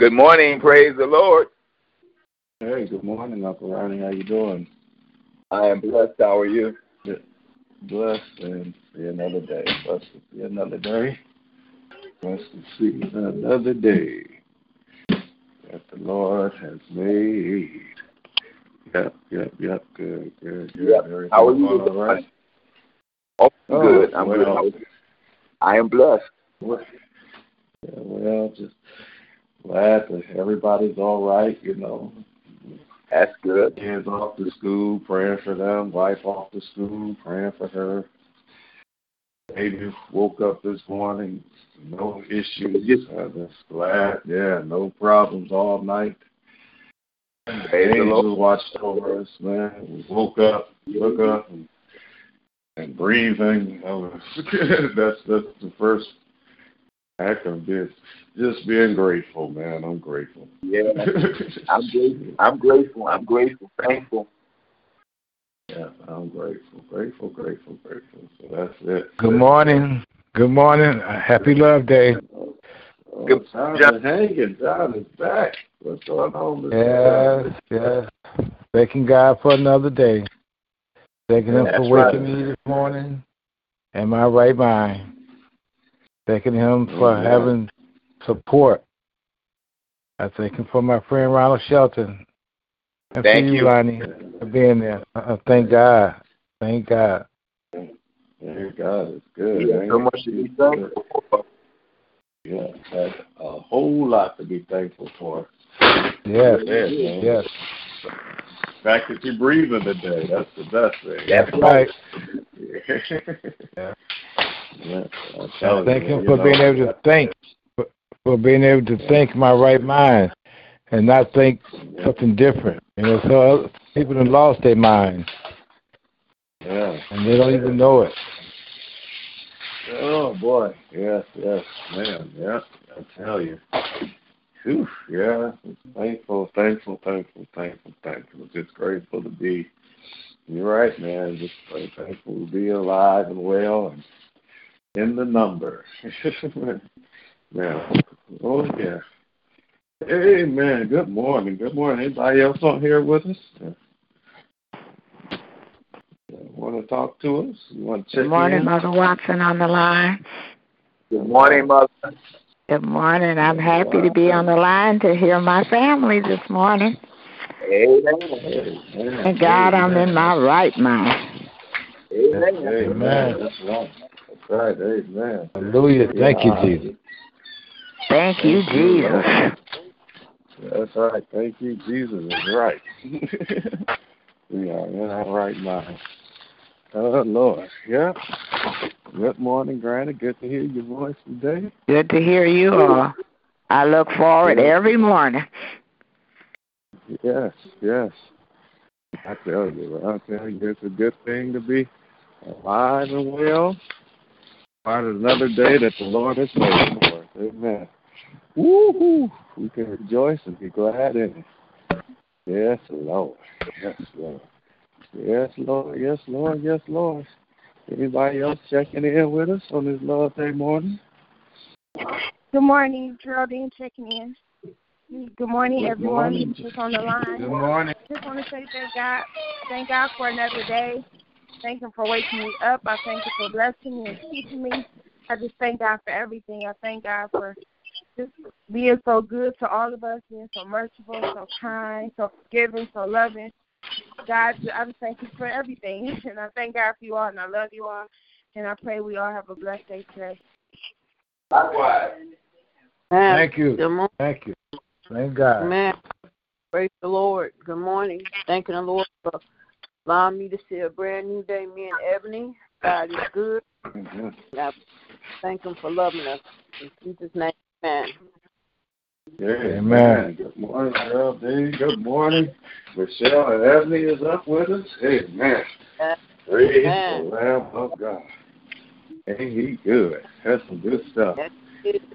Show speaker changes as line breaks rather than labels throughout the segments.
Good morning. Praise the Lord.
Hey, good morning, Uncle Ronnie. How you doing?
I am blessed. How are you?
Blessed and see another day. Blessed to see another day. Blessed to see another day that the Lord has made. Yep, yep, yep. Good, good, good.
Yep.
Everything
How are you?
all right?
Oh,
Oh,
good. I'm
well.
good. I am blessed.
Well, yeah, well, just glad that everybody's all right, you know.
That's good.
Kids off to school, praying for them. Wife off to school, praying for her. Baby woke up this morning, no issues. I'm just glad. Yeah, no problems all night.
Praise the
Angels watched over us, man. We woke up, woke up, and, and breathing. Was, that's that's the first act of this. Just being grateful, man. I'm grateful.
Yeah. I'm grateful. I'm grateful. I'm grateful. Thankful.
Yeah, I'm grateful, grateful, grateful, grateful. So that's it.
Good morning. Good morning. Happy Love Day.
Oh,
Good-
John
John-
hanging. John is back. What's going on? This
Yes, yes. Thanking God for another day. Thanking Him for waking
right.
me this morning and my right mind. Thanking Him for
Amen.
having support. I thank Him for my friend Ronald Shelton. And
Thank
for you,
you.
Lonnie, for being there. Uh, thank God. Thank God.
Thank God It's good.
Yeah,
ain't
so much to be thankful for.
Yeah, that's a whole lot to be thankful for.
Yes,
Yeah,
yes.
The fact that you're breathing today, that's the best thing.
That's
Right.
yeah.
Yeah. Thank
you,
Him for
know,
being able to think, for, for being able to think my right mind, and not think something different. You know, so people have lost their minds,
Yeah.
and they don't even know it.
Oh boy, yes, yes, man, yeah. I tell you, Whew, yeah. Thankful, thankful, thankful, thankful, thankful. Just grateful to be. You're right, man. Just thankful to be alive and well and in the number. yeah. Oh yeah. Hey man, good morning. Good morning. Anybody else on here with us? Want to talk to us? You want to check
Good morning,
in?
Mother Watson on the line.
Good morning, Mother.
Good morning. I'm happy to be on the line to hear my family this morning.
Amen.
Amen.
Thank God I'm in my right mind.
Amen.
Amen.
Amen.
That's right. Right. Amen.
Hallelujah. Thank you, Jesus.
Thank you, Jesus.
That's right. Thank you, Jesus is right. we are in our right mind. Oh Lord. Yeah. Good morning, Granny. Good to hear your voice today.
Good to hear you all. I look forward every morning.
Yes, yes. I tell you, I tell you, it's a good thing to be alive and well. Part of another day that the Lord has made for us. Amen. Woo-hoo. We can rejoice and be glad in it. Yes, Lord. Yes, Lord. Yes, Lord. Yes, Lord. Yes, Lord. Anybody else checking in with us on this Lord's Day morning?
Good morning, Geraldine checking in. Good morning,
Good
everyone
morning.
who's on the line.
Good morning.
Just want to say thank God, thank God for another day. Thank Him for waking me up. I thank Him for blessing me and keeping me. I just thank God for everything. I thank God for just being so good to all of us, being so merciful, so kind, so forgiving, so loving. God, I just thank you for everything, and I thank God for you all, and I love you all, and I pray we all have a blessed day today.
Thank you.
Good morning,
Thank you. Thank God.
man. Praise the Lord. Good morning. Thanking the Lord for allowing me to see a brand new day. Me and Ebony. God is good.
Mhm.
I thank Him for loving us. In Jesus' name, amen.
Yeah,
Amen.
Good morning, Geraldine. Good morning. Michelle and Ebony is up with us. Amen. Praise
Amen.
the Lamb of God. Ain't he good? That's some good stuff.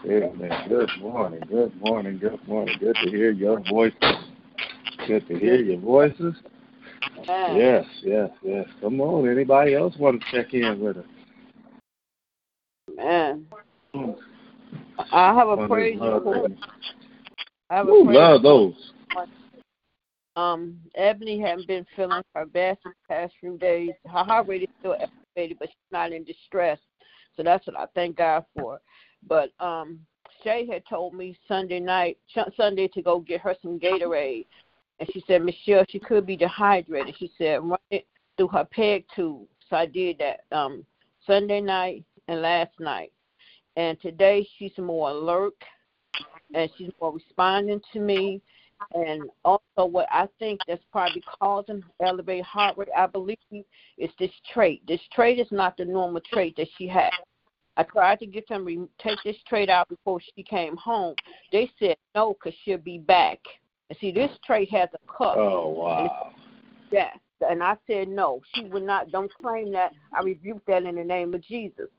Amen. Good morning. Good morning. Good morning. Good to hear your voices. Good to hear your voices. Yes, yes, yes. Come on. Anybody else want to check in with us?
Amen. I have a
On
praise report. I have a
Ooh,
praise
love those.
Um, Ebony hadn't been feeling her best the past few days. Her heart rate is still elevated, but she's not in distress. So that's what I thank God for. But um, Shay had told me Sunday night, Sunday, to go get her some Gatorade, and she said, Michelle, she could be dehydrated. She said, run it through her peg tube. So I did that um Sunday night and last night. And today she's more alert and she's more responding to me. And also, what I think that's probably causing elevated heart rate, I believe, is this trach. This trach is not the normal trach that she had. I tried to get them to take this trach out before she came home. They said no, because she'll be back. And see, this trach has a cup.
Oh, wow.
Yes. And I said no. She would not. Don't claim that. I rebuked that in the name of Jesus.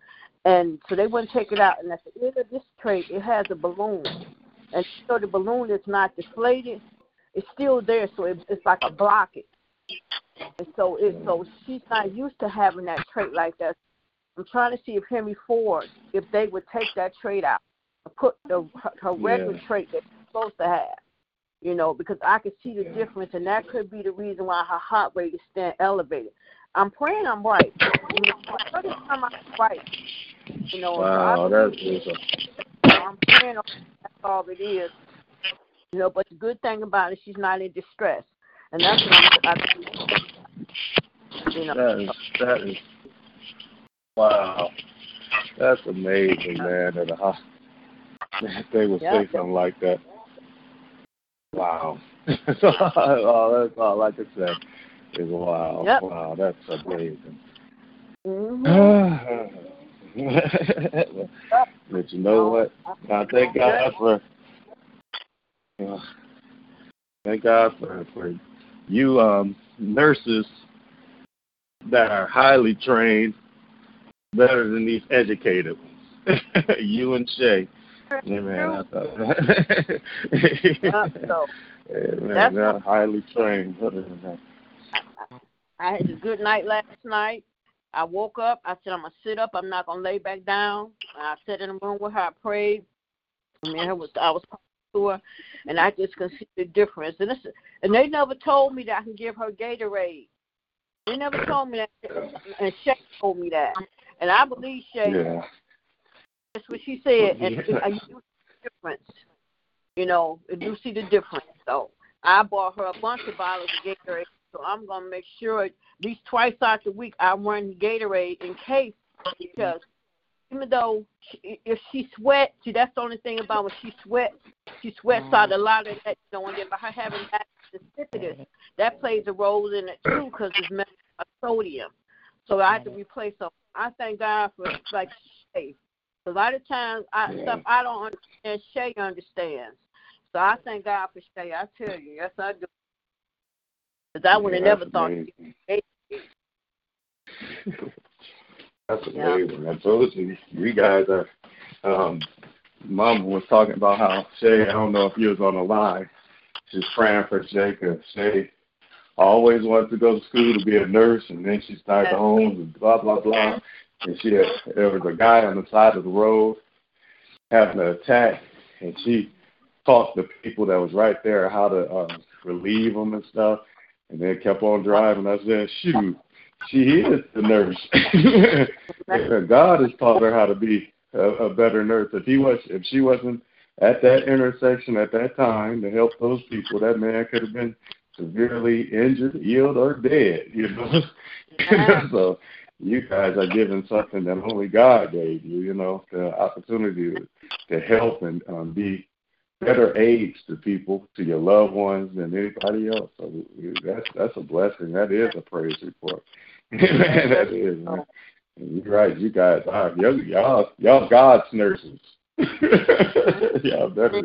And so they wouldn't take it out. And at the end of this trach, it has a balloon. And so the balloon is not deflated. It's still there, so it, it's like a blockage. And so it so she's not used to having that trach like that. I'm trying to see if Henry Ford, if they would take that trach out, put the her, her regular
Yeah.
trach that she's supposed to have you know, because I could see the difference, and that could be the reason why her heart rate is staying elevated. I'm praying I'm right. You know, I'm right, you know,
Wow,
so I
that
believe,
is a
I'm praying that's all it is. You know, but the good thing about it, she's not in distress, and that's what I'm. I, you know,
That is that is wow. That's amazing, man. That a that they would
Yeah.
say something like that. Wow. oh, that's all I can say. Is wow.
Yep.
Wow, that's amazing.
mhm.
but you know what? I thank God for uh, thank God for for you um nurses that are highly trained, better than these educated ones. you and Shay. Yeah, man, I thought.
Yeah, uh, so
yeah, man,
That's
highly trained. Better.
I had a good night last night. I woke up. I said, I'm going to sit up. I'm not going to lay back down. And I sat in the room with her. I prayed. I mean, I was, I was talking to her, and I just could see the difference. And, this, and they never told me that I can give her Gatorade. They never told me that. And Shay told me that. And I believe Shay.
Yeah.
That's what she said. And
Yeah.
I do see the difference. You know, I do see the difference. So I bought her a bunch of bottles of Gatorade. So I'm gonna make sure at least twice out the week I run Gatorade in case because even though she, if she sweats, see that's the only thing about when she sweats, she sweats out mm. a lot of that. You know, and then by her having that insipidus, that plays a role in it too because it's messed with sodium. So I have to replace them. I thank God for like Shay. A lot of times, I, yeah. stuff I don't understand, Shay understands. So I thank God for Shay. I tell you, yes, I do. Because I would have yeah, never thought.
That's amazing. Yeah. I told you, you guys are. Um, Mama was talking about how Shay. I don't know if you was on the line. She's praying for Shay because Shay always wanted to go to school to be a nurse, and then she started the home and blah blah blah. And she had there was a guy on the side of the road having an attack, and she taught the people that was right there how to um, relieve them and stuff. And then kept on driving. I said, shoot, she is the nurse. God has taught her how to be a, a better nurse. If he was, if she wasn't at that intersection at that time to help those people, that man could have been severely injured, ill, or dead. You know, so you guys are giving something that only God gave you. You know, the opportunity to, to help and um, be better aids to people, to your loved ones, than anybody else. So that's that's a blessing. That is a praise report. that is, man. You're right. You guys are y'all y'all, y'all God's nurses. y'all better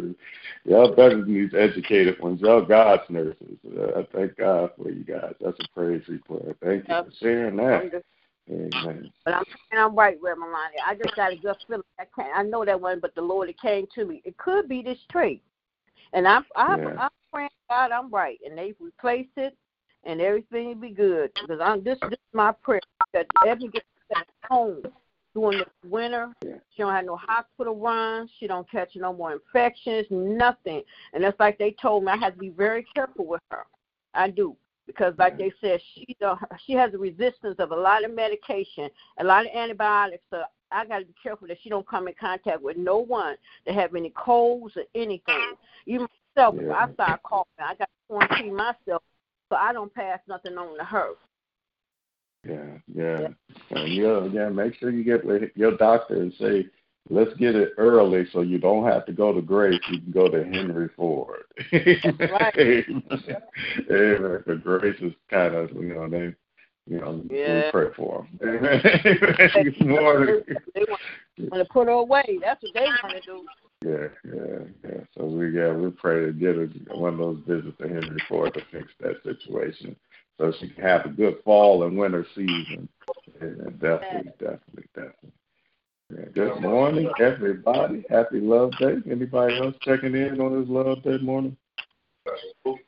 y'all better than these educated ones. Y'all God's nurses. I thank God for you guys. That's a praise report. Thank you for sharing that. Amen.
But I'm saying I'm right, Reverend Lonnie. I just got a good feeling. I can't. I know that one, but the Lord it came to me. It could be this tree, and I'm I'm, yeah. I'm praying God I'm right, and they replace it, and everything will be good. Because I'm this, this is my prayer that gets at home during the winter. She don't have no hospital runs. She don't catch no more infections. Nothing. And it's like they told me I have to be very careful with her. I do because like they said she uh, she has a resistance of a lot of medication a lot of antibiotics so i got to be careful that she don't come in contact with no one that have any colds or anything. Even myself yeah. i start coughing i got to quarantine myself so i don't pass nothing on to her.
Yeah yeah. And yeah yeah make sure you get with your doctor and say Let's get it early so you don't have to go to Grace. You can go to Henry Ford.
right.
Amen. Amen. The Grace is kind of, you know, they, you know, yeah. we pray for them. Amen.
they, want, they want to put her away. That's what they want to do.
Yeah, yeah, yeah. So we yeah we pray to get her one of those visits to Henry Ford to fix that situation, so she can have a good fall and winter season. Yeah, definitely, definitely, definitely. Good morning, everybody. Happy Love Day. Anybody else checking in on this Love Day morning? We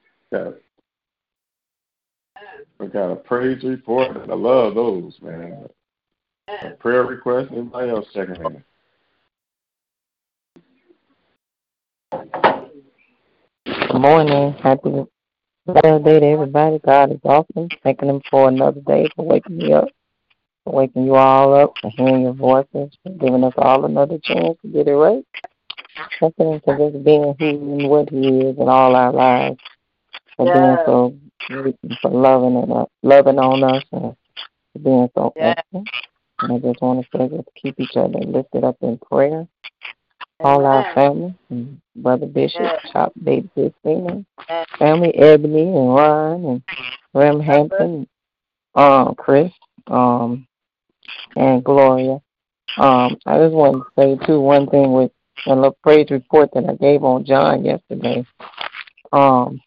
got a praise report. I love those, man. A prayer request. Anybody else checking in?
Good morning. Happy Love Day to everybody. God is awesome. Thanking Him for another day for waking me up for waking you all up, for hearing your voices, for giving us all another chance to get it right. Thanking Him for just being who and what He is in all our lives, for being so for loving and uh, loving on us and for being so yeah. excellent. And I just want to say just keep each other lifted up in prayer. All our family, and Brother Bishop, yeah. Chop Baby Christina, yeah. family Ebony and Ron and Rem Hampton, um, Chris, um, and Gloria. Um, I just want to say too one thing with a little praise report that I gave on John yesterday. Um,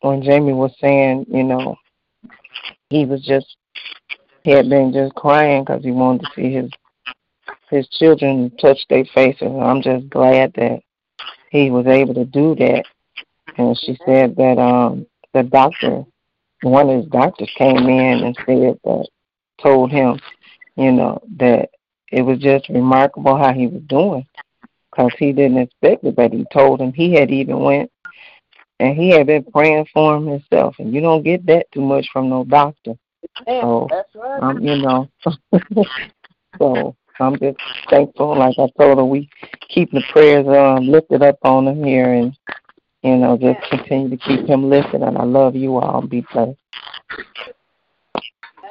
when Jamie was saying, you know, he was just he had been just crying because he wanted to see his his children touch their faces. I'm just glad that he was able to do that. And she said that um the doctor, one of his doctors came in and said that told him you know, that it was just remarkable how he was doing because he didn't expect it, but he told him he had even went and he had been praying for him himself, and you don't get that too much from no doctor.
so, that's right.
Um, you know, so I'm just thankful. Like I told her, we keep the prayers um, lifted up on him here, and you know, just continue to keep him lifted. And I love you all. Be blessed.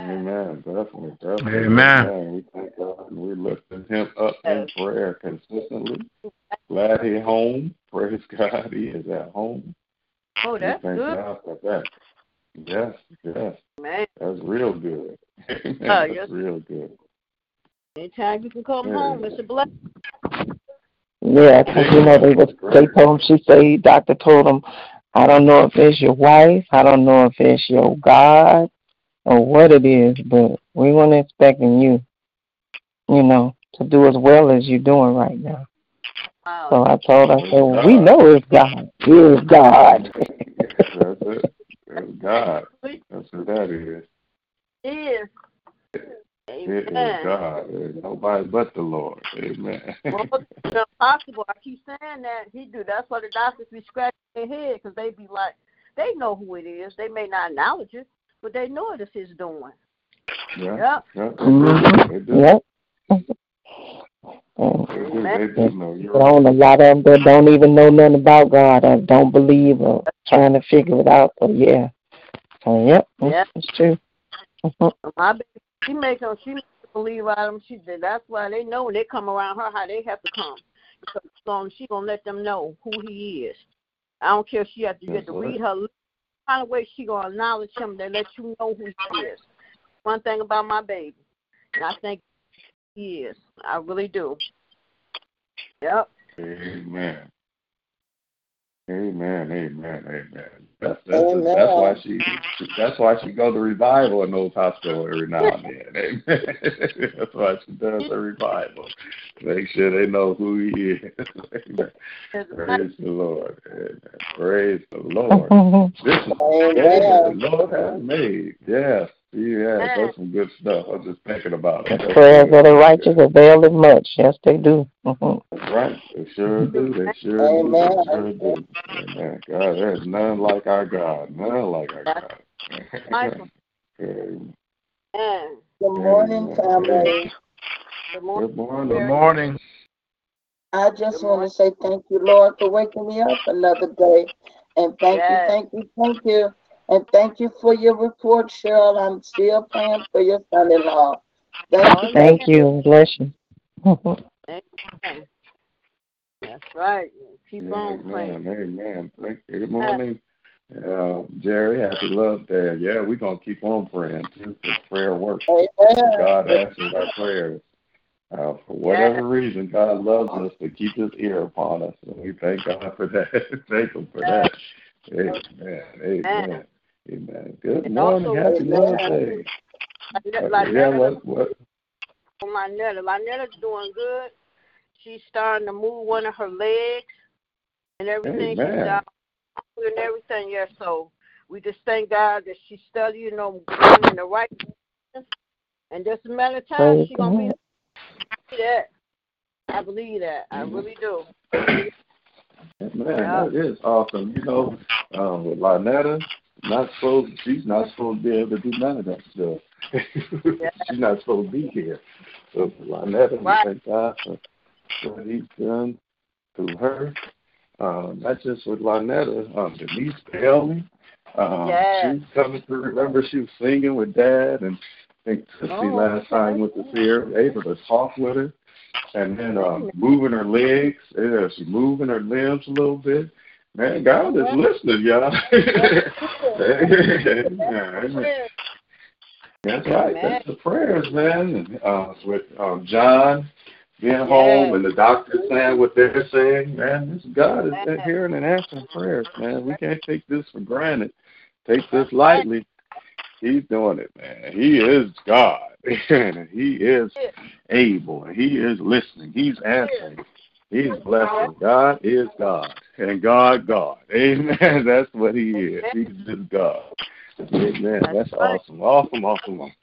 Amen. Definitely, definitely.
Amen.
Amen. We thank God and we lifting him up in prayer consistently. Glad he home. Praise God, he is at home.
Oh, that's
we thank
good.
God for that. Yes, yes.
Man,
That's real good. Uh, Amen.
Oh,
That's
yes.
real good.
anytime you can come
Yeah.
home, it's a blessing.
Yeah, 'cause you know they was they told him she say doctor told him, I don't know if it's your wife, I don't know if it's your God or what it is, but we weren't expecting you, you know, to do as well as you're doing right now.
Wow.
So I told her, I said, well, we know it's God. It is God.
That's it. That's God. That's what that is.
It is.
It is
Amen.
God. There's nobody but the Lord. Amen.
Well, it's impossible. I keep saying that. He do. That's why the doctors be scratching their head because they be like, they know who it is. They may not acknowledge it, but they know it is his doing.
yeah.
Yep.
Yeah.
Mhm. Yep. And
They do. They do know. You're
But on a lot of them that don't even know nothing about God or don't believe or trying to figure it out. So yeah. So yep, it's,
Yep.
it's true. Mhm.
My baby, she make them. She make them believe out of them. She said that's why they know when they come around her how they have to come. So, so she gonna let them know who he is. I don't care if she have to you have to
That's
read her lips. Kind of way she gonna acknowledge him. They let you know who he is. One thing about my baby, and I think he is. I really do. Yep.
Amen. Amen. Amen. Amen. That's that's, that's why she that's why she go to revival in those hospitals every now and then. Amen. that's why she does a revival. Make sure they know who he is. Amen. Praise the Lord. Amen. Praise the Lord. This is the day that the Lord has made. Yes. Yeah, that's some good stuff. I was just thinking about it. That's
Prayers
good.
of the righteous avail it much. Yes, they do. Mhm.
That's right. They sure do. They sure do. They sure do. Amen. God, there's none like our God. None like our God.
Michael.
Amen.
Good morning, family.
good morning.
Good morning.
Good morning.
I just want to say thank you, Lord, for waking me up another day. And thank
Yes.
you, thank you, thank you. And thank you for your report, Cheryl. I'm still praying for your son in law. Thank you.
Thank you. Bless you.
That's right. Keep on praying.
Amen. Amen. Good morning. Uh, Jerry, happy love day. Yeah, we're going to keep on praying too, because prayer works.
Amen.
God answers our prayers. Uh, for whatever reason, God loves us to keep His ear upon us, and we thank God for that. thank Him for that. Amen. Amen. Amen. Good
And
morning.
also-
Happy Love Day.
Like
Okay, yeah, what, what?
Lynetta. Lynetta's doing good. She's starting to move one of her legs and everything. She's
Amen.
down and everything. Yeah, so we just thank God that she's studying, you know, going in the right direction. And just a matter of time, she's gonna be that. I believe that. I really do.
Man, that is awesome. You know, um, with Lynetta, not supposed she's not supposed to be able to do none of that stuff. she's not supposed to be here. So Lynetta,
Right.
thank God for what he's done through her. Um, not just with Lynetta, um, Denise Bailey. Um,
Yes.
she's coming through. Remember, she was singing with Dad, and I think Sissy
Oh,
last time with the fear, able to talk with her, and then um, moving her legs. Yeah, she's moving her limbs a little bit. Man, God is listening, y'all. That's right. That's the prayers, man. Uh, with um, John being home and the doctor saying what they're saying, man, this God is hearing and answering prayers, man. We can't take this for granted. Take this lightly. He's doing it, man. He is God. he is able. He is listening. He's answering. He's blessing. God is God. And God, God. Amen. That's what he is. He's just God. Amen. That's awesome. Awesome, awesome, awesome.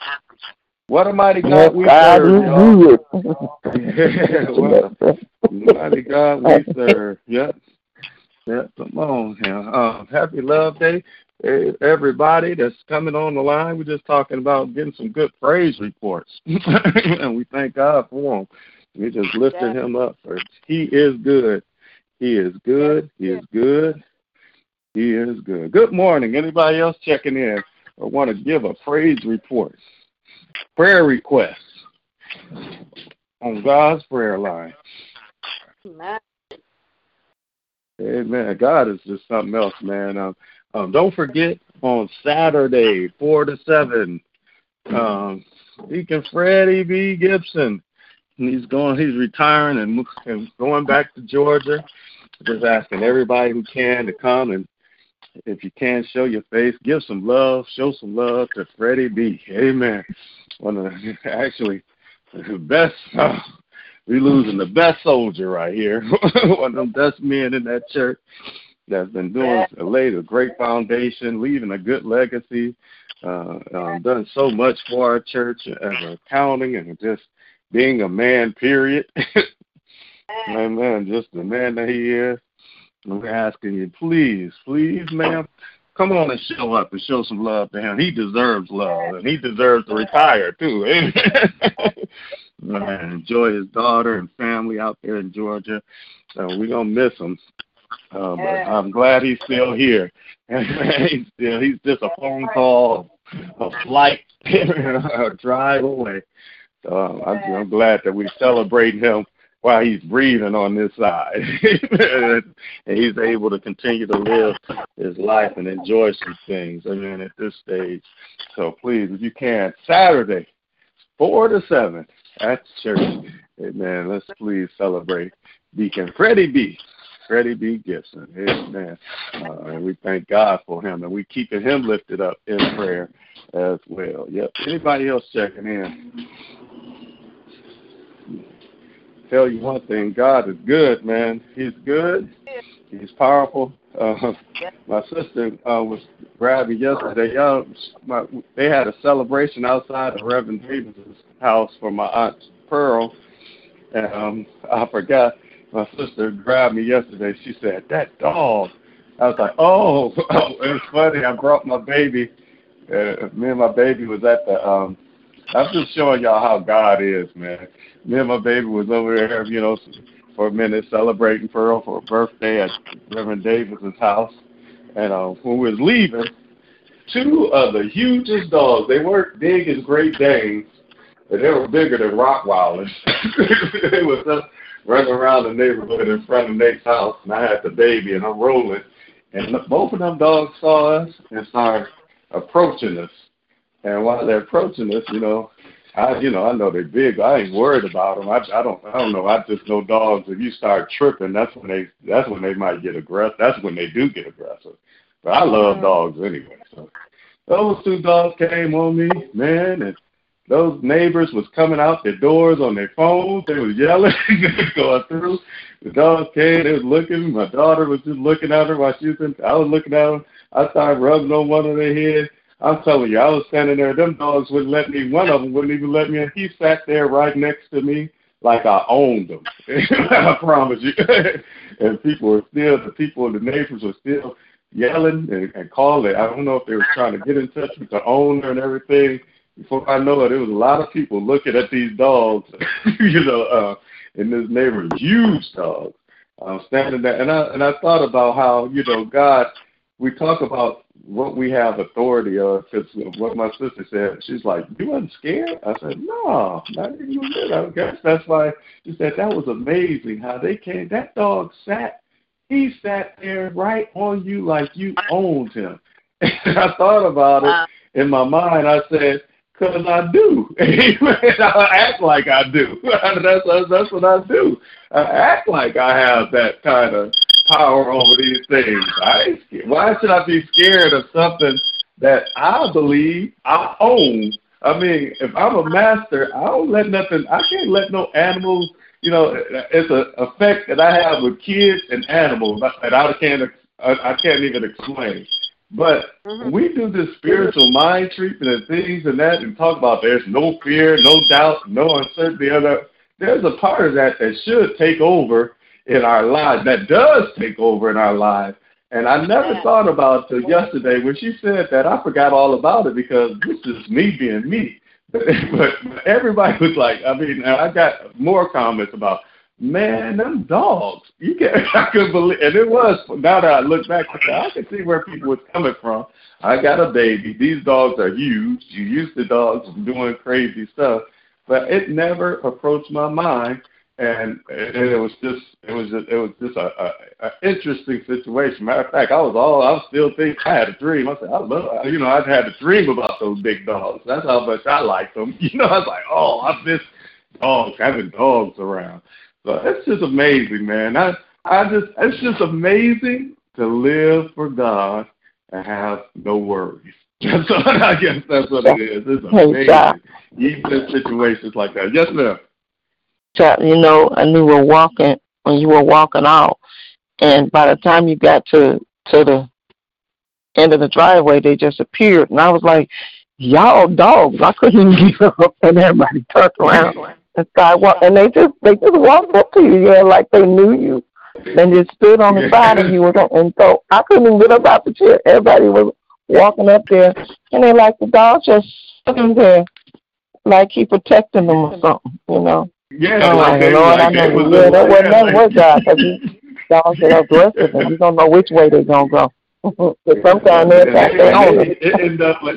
What a mighty God we
God
serve,
is
y'all. what a mighty God we serve. Yep. Yep. Come on now. Um, happy Love Day. Hey, Everybody that's coming on the line, we're just talking about getting some good praise reports. and we thank God for them. We just lifted him up. He is good. He is good. He is good. He is good. Good morning. Anybody else checking in or want to give a praise report? prayer request on God's prayer line.
Amen.
Amen. God is just something else, man. Um, um, don't forget on Saturday, four to seven, um, Deacon Freddie B. Gibson. He's going. He's retiring and, and going back to Georgia. Just asking everybody who can to come and if you can show your face, give some love, show some love to Freddie B. Amen. One of the, actually the best. Oh, we losing the best soldier right here. One of the best men in that church that's been doing laid a great foundation, leaving a good legacy. Uh, um, done so much for our church as accounting and just being a man. Period. Amen. Just the man that he is. We're asking you, please, please, ma'am, come on and show up and show some love to him. He deserves love, and he deserves to retire too. and enjoy his daughter and family out there in Georgia. So we're gonna miss him. Uh, but I'm glad he's still here. he's still he's just a phone call, a flight, a drive away. Um, I'm, I'm glad that we celebrate him while he's breathing on this side. and he's able to continue to live his life and enjoy some things, I mean, at this stage. So please, if you can, Saturday, 4 to 7 at church, amen, let's please celebrate Deacon Freddie B. Freddie B. Gibson. Amen. Uh, and we thank God for him, and we keeping him lifted up in prayer as well. Yep. Anybody else checking in? Tell you one thing: God is good, man. He's good. He's powerful. Uh, my sister uh, was grabbing yesterday. Y'all, my, they had a celebration outside of Reverend Davis's house for my aunt Pearl, and um, I forgot. My sister grabbed me yesterday. She said, "That dog." I was like, "Oh, it was funny." I brought my baby. Uh, me and my baby was at the um, I'm just showing y'all how God is, man. Me and my baby was over there, you know, for a minute celebrating Pearl for her birthday at Reverend Davis's house. And uh, when we was leaving, two of the hugest dogs, they weren't big as Great Danes, but they were bigger than Rottweilers. they was just running around the neighborhood in front of Nate's house, and I had the baby, and I'm rolling. And both of them dogs saw us and started approaching us. And while they're approaching us, you know, I you know I know they're big. I ain't worried about them. I I don't I don't know. I just know dogs. If you start tripping, that's when they that's when they might get aggressive. That's when they do get aggressive. But I love mm-hmm. dogs anyway. So those two dogs came on me, man, and those neighbors was coming out their doors on their phones. They was yelling, going through. The dogs came. They was looking. My daughter was just looking at her while she was in. I was looking at them. I started rubbing on one of their heads. I'm telling you, I was standing there. Them dogs wouldn't let me. One of them wouldn't even let me. And he sat there right next to me like I owned him. I promise you. and people were still, the people, in the neighbors were still yelling and, and calling. I don't know if they were trying to get in touch with the owner and everything. Before I know it, there was a lot of people looking at these dogs, you know, uh, in this neighborhood, huge dogs. I'm standing there, and I and I thought about how you know God. We talk about what we have authority of. Because what my sister said, she's like, "You wasn't scared?" I said, "No, not even a bit." I guess that's why she said that was amazing how they came. That dog sat. He sat there right on you like you owned him. And I thought about it in my mind. I said, "Cause I do. I act like I do. that's, that's that's what I do. I act like I have that kind of." Power over these things. I why should I be scared of something that I believe I own? I mean, if I'm a master, I don't let nothing. I can't let no animals. You know, it's a effect that I have with kids and animals that I can't. I can't even explain. But mm-hmm. we do this spiritual mind treatment and things and that, and talk about there's no fear, no doubt, no uncertainty. Other there's a part of that that should take over in our lives, that does take over in our lives. And I never thought about till yesterday when she said that. I forgot all about it because this is me being me. But, but everybody was like, I mean, I got more comments about man, them dogs. You can't. I couldn't believe, and it was. Now that I look back, I can see where people was coming from. I got a baby. These dogs are huge. You used to dogs doing crazy stuff, but it never approached my mind. And, and it was just, it was, just, it was just a, a, a interesting situation. Matter of fact, I was all, I was still thinking, I had a dream. I said, I love, you know, I've had a dream about those big dogs. That's how much I like them. You know, I was like, oh, I miss dogs, having dogs around. So it's just amazing, man. I, I just, it's just amazing to live for God and have no worries. That's what, I guess that's what it is. It's amazing. Even in situations like that. Yes, ma'am.
You know, and you were walking when you were walking out, and by the time you got to to the end of the driveway, they just appeared, and I was like, "Y'all dogs!" I couldn't even get up, and everybody turned around. And started walking, and they just they just walked up to you, yeah, like they knew you, and just stood on the side of you, and so I couldn't even get up out the chair. Everybody was walking up there, and they like the dog just sitting there, like he protecting them or something, you know.
Yeah,
oh,
like they,
Lord,
like it was
Yeah, that wasn't
yeah,
that God, because he dogs are aggressive, and you don't know which way they're gonna go. but sometimes they
And
owner.
it, it ended up like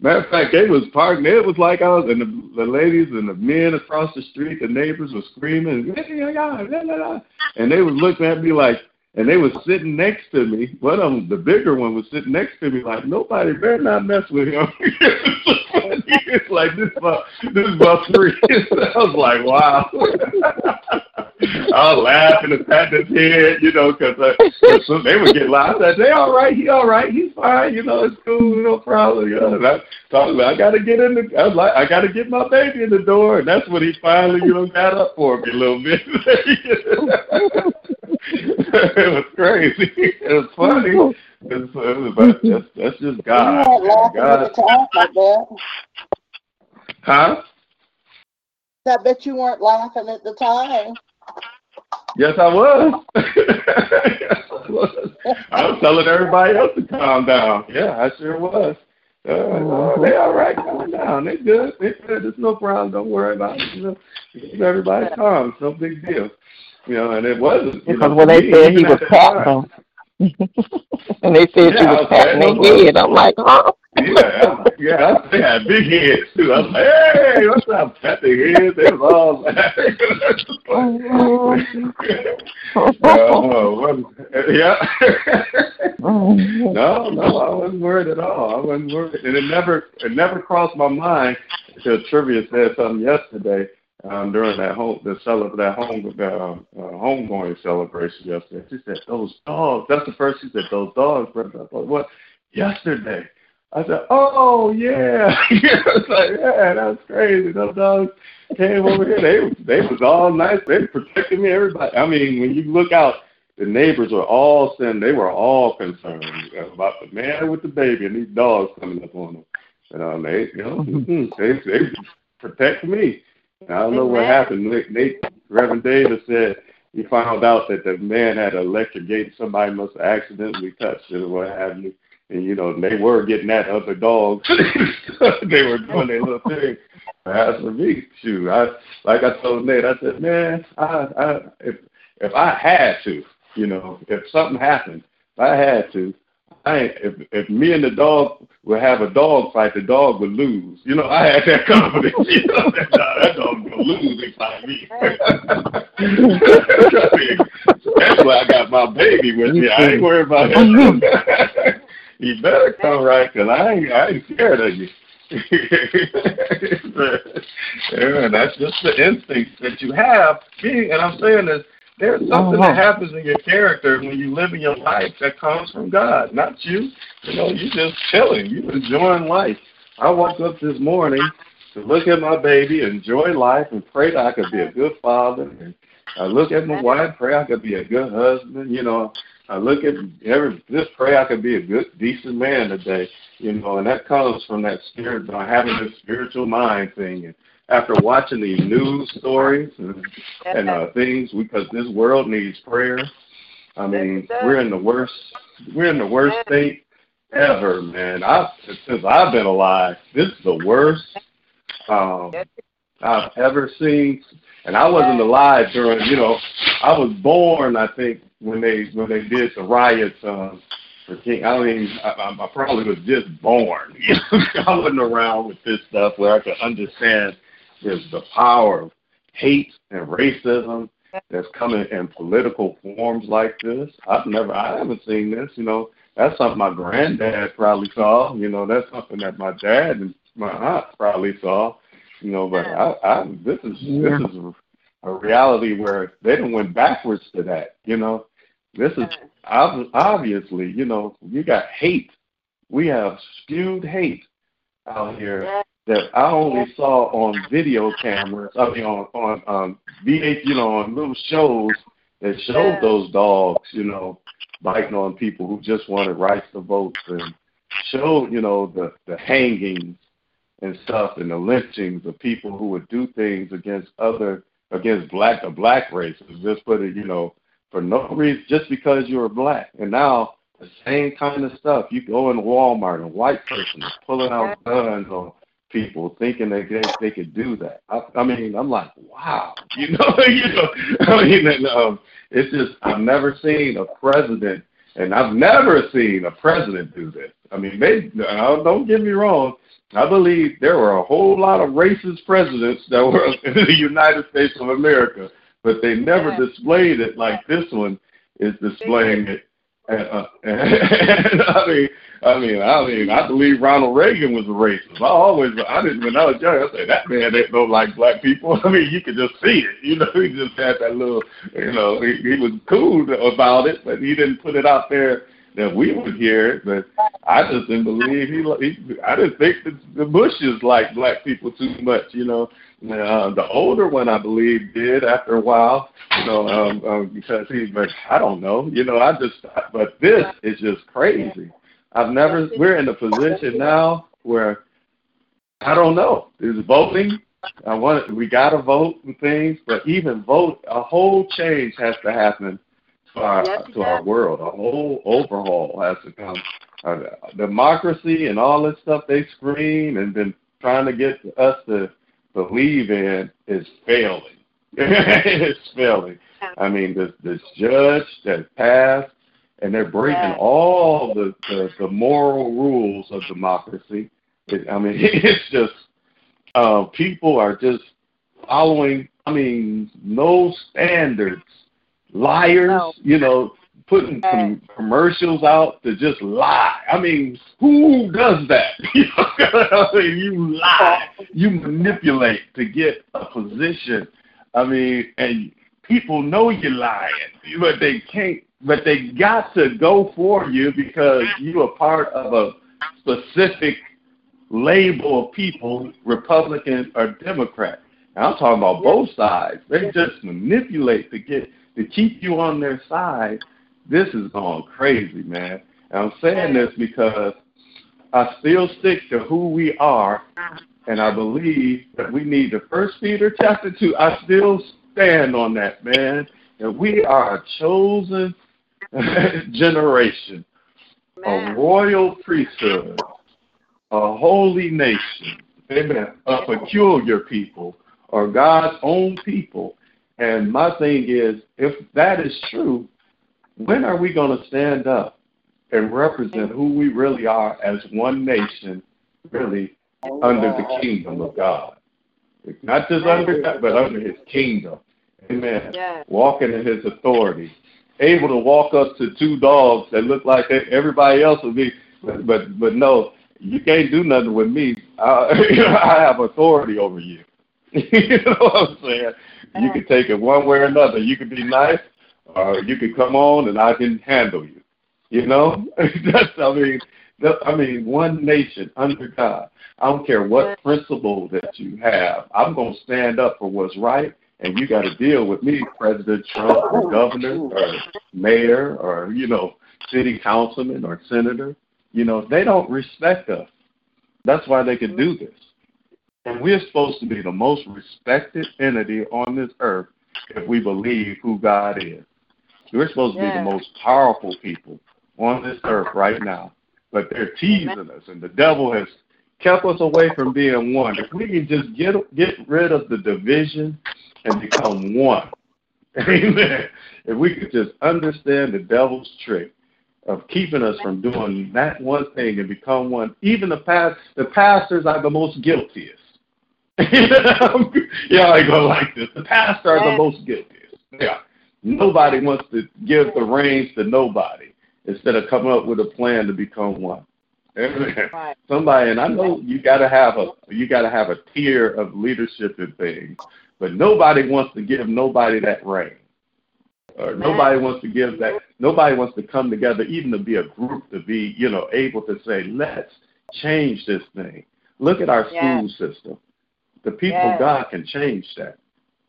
matter of fact, they was parking. It was like I was, and the, the ladies and the men across the street, the neighbors were screaming, "Yeah, yeah, yeah, yeah, yeah," and they was looking at me like, and they was sitting next to me. One of them, the bigger one, was sitting next to me like, nobody better not mess with him. it's like this, is my, this is my. I was like, wow. I was laughing and patting his head, you know, because uh, they would get loud. I said, "They all right? He all right? He's fine. You know, it's cool, no problem." You know, and I talked about, I got to get in the. I was like, I got to get my baby in the door, and that's when he finally, you know, got up for me a little bit. it was crazy. It was funny. It was, it was but that's, that's just God.
You
God.
at the time like that.
Huh?
I bet you weren't laughing at the time.
Yes, I was. yes, I was. I was telling everybody else to calm down. Yeah, I sure was. Uh, oh, they all right, calm down. They good. They good. There's no problem. Don't worry about it. You know, keep everybody calm. It's no big deal. You know, and it wasn't.
Because
know,
when they
me,
said he was
at
patting and they said
Yeah,
he
I
was patting
patting
their head, I'm like, huh?
yeah, yeah, they had big heads too. I was like, hey, what's up? Pat their heads. They was all laughing. uh, wasn't- yeah. no, no, I wasn't worried at all. I wasn't worried, and it never, it never crossed my mind until Trivia said something yesterday um, during that home, the cele- that home, uh, uh, homegoing celebration yesterday. She said, "Those dogs." That's the first she said. Those dogs. Brother. I thought, what? Yesterday. I said, "Oh yeah." Was like, "Yeah, that's crazy." Those dogs came over here. They they was all nice. They protected me. Everybody. I mean, when you look out, the neighbors were all saying they were all concerned about the man with the baby and these dogs coming up on them. And um, they, you know, they they protect me. I don't know what happened. They, they Reverend Davis said he found out that the man had an electric gate. Somebody must have accidentally touched it or what have you. And you know, they were getting at other dogs. they were doing their little thing. As for me, shoot, I like I told Nate, I said, man, I, I if if I had to, you know, if something happened, if I had to, I if if me and the dog would have a dog fight, the dog would lose. You know, I had that confidence. You know, that dog, that dog gonna lose if I me. Me. That's why I got my baby with me. I ain't worried about him. you better come right, cause I ain't I ain't scared of you. yeah, that's just the instinct that you have. Me, and I'm saying this, there's something that happens in your character when you live in your life that comes from God, not you. You know, you just chilling, you enjoying life. I woke up this morning to look at my baby, enjoy life, and pray that I could be a good father. And I look at my wife, pray I could be a good husband. You know, I look at every just pray I could be a good, decent man today. You know, and that comes from that spirit, by having this spiritual mind thing. And after watching these news stories and, and uh, things, because this world needs prayer. I mean, we're in the worst, we're in the worst state ever, man. I since I've been alive, this is the worst um, I've ever seen. And I wasn't alive during, you know, I was born, I think, when they when they did the riots um, for King. I mean, I, I probably was just born. I wasn't around with this stuff where I could understand there's the power of hate and racism that's coming in political forms like this. I've never, I haven't seen this. You know, that's something my granddad probably saw. You know, that's something that my dad and my aunt probably saw. You know, but I, I this is this is a reality where they didn't went backwards to that. You know, this is obviously, you know, you got hate. We have spewed hate out here that I only saw on video cameras. I mean, on on um, VH, you know, on little shows that showed those dogs, you know, biting on people who just wanted rights to vote and showed, you know, the the hangings and stuff and the lynchings of people who would do things against other against black or black races. Just put it, you know, for no reason, just because you were black. And now the same kind of stuff. You go in Walmart, and a white person is pulling out guns on people, thinking that they they could do that. I, I mean, I'm like, wow, you know, you know. I mean, and, um, it's just I've never seen a president, and I've never seen a president do this. I mean, they don't get me wrong. I believe there were a whole lot of racist presidents that were in the United States of America, but they never yeah. displayed it like this one is displaying it. And, uh, and, and I mean, I mean, I mean, I believe Ronald Reagan was a racist. I always, I didn't when I was young. I said that man didn't know like black people. I mean, you could just see it. You know, he just had that little, you know, he, he was cool about it, but he didn't put it out there that we would hear it, but I just didn't believe he. he I didn't think that the Bushes liked black people too much, you know. Uh, the older one, I believe, did after a while, you know, um, um, because he. But I don't know, you know. I just. But this is just crazy. I've never. We're in a position now where I don't know. Is voting. I want. We got to vote and things, but even vote, a whole change has to happen our yes, to our world. A whole overhaul has to come. Uh, democracy and all this stuff they scream and been trying to get us to believe in is failing. it's failing. I mean, this this judge that passed, and they're breaking yes. all the, the the moral rules of democracy. It, I mean, it's just uh, people are just following. I mean, no standards liars, no. you know, putting com- commercials out to just lie. I mean, who does that? I mean, you lie, you manipulate to get a position. I mean, and people know you're lying, but they can't. But they got to go for you because you are part of a specific label of people, Republican or Democrat. And I'm talking about both sides. They just manipulate to get to keep you on their side, this is going crazy, man. And I'm saying this because I still stick to who we are, and I believe that we need the First Peter chapter two. I still stand on that, man. And we are a chosen generation, a royal priesthood, a holy nation, amen, a peculiar people, or God's own people. And my thing is, if that is true, when are we going to stand up and represent who we really are as one nation, really under the kingdom of God? Not just under God, but under His kingdom. Amen. Walking in His authority, able to walk up to two dogs that look like everybody else would be, but but, but no, you can't do nothing with me. I, I have authority over you. you know what I'm saying? You can take it one way or another. You can be nice, or you can come on and I can handle you. You know, that's I mean, that, I mean, one nation under God. I don't care what principle that you have. I'm going to stand up for what's right, and you got to deal with me, President Trump, or governor, or mayor, or you know, city councilman or senator. You know, they don't respect us. That's why they can do this. And we're supposed to be the most respected entity on this earth if we believe who God is. We're supposed to yeah. be the most powerful people on this earth right now. But they're teasing Amen. us, and the devil has kept us away from being one. If we can just get get rid of the division and become one. Amen. If we could just understand the devil's trick of keeping us from doing that one thing and become one, even the past the pastors are the most guiltiest. yeah, I go like this. The pastors are the most guiltiest. Yeah. Nobody wants to give the reins to nobody instead of coming up with a plan to become one. Right. Somebody, and I know you got to have a you got to have a tier of leadership and things, but nobody wants to give nobody that reign, uh, or nobody wants to give that. Nobody wants to come together, even to be a group, to be you know able to say, let's change this thing. Look at our school system. The people of God can change that.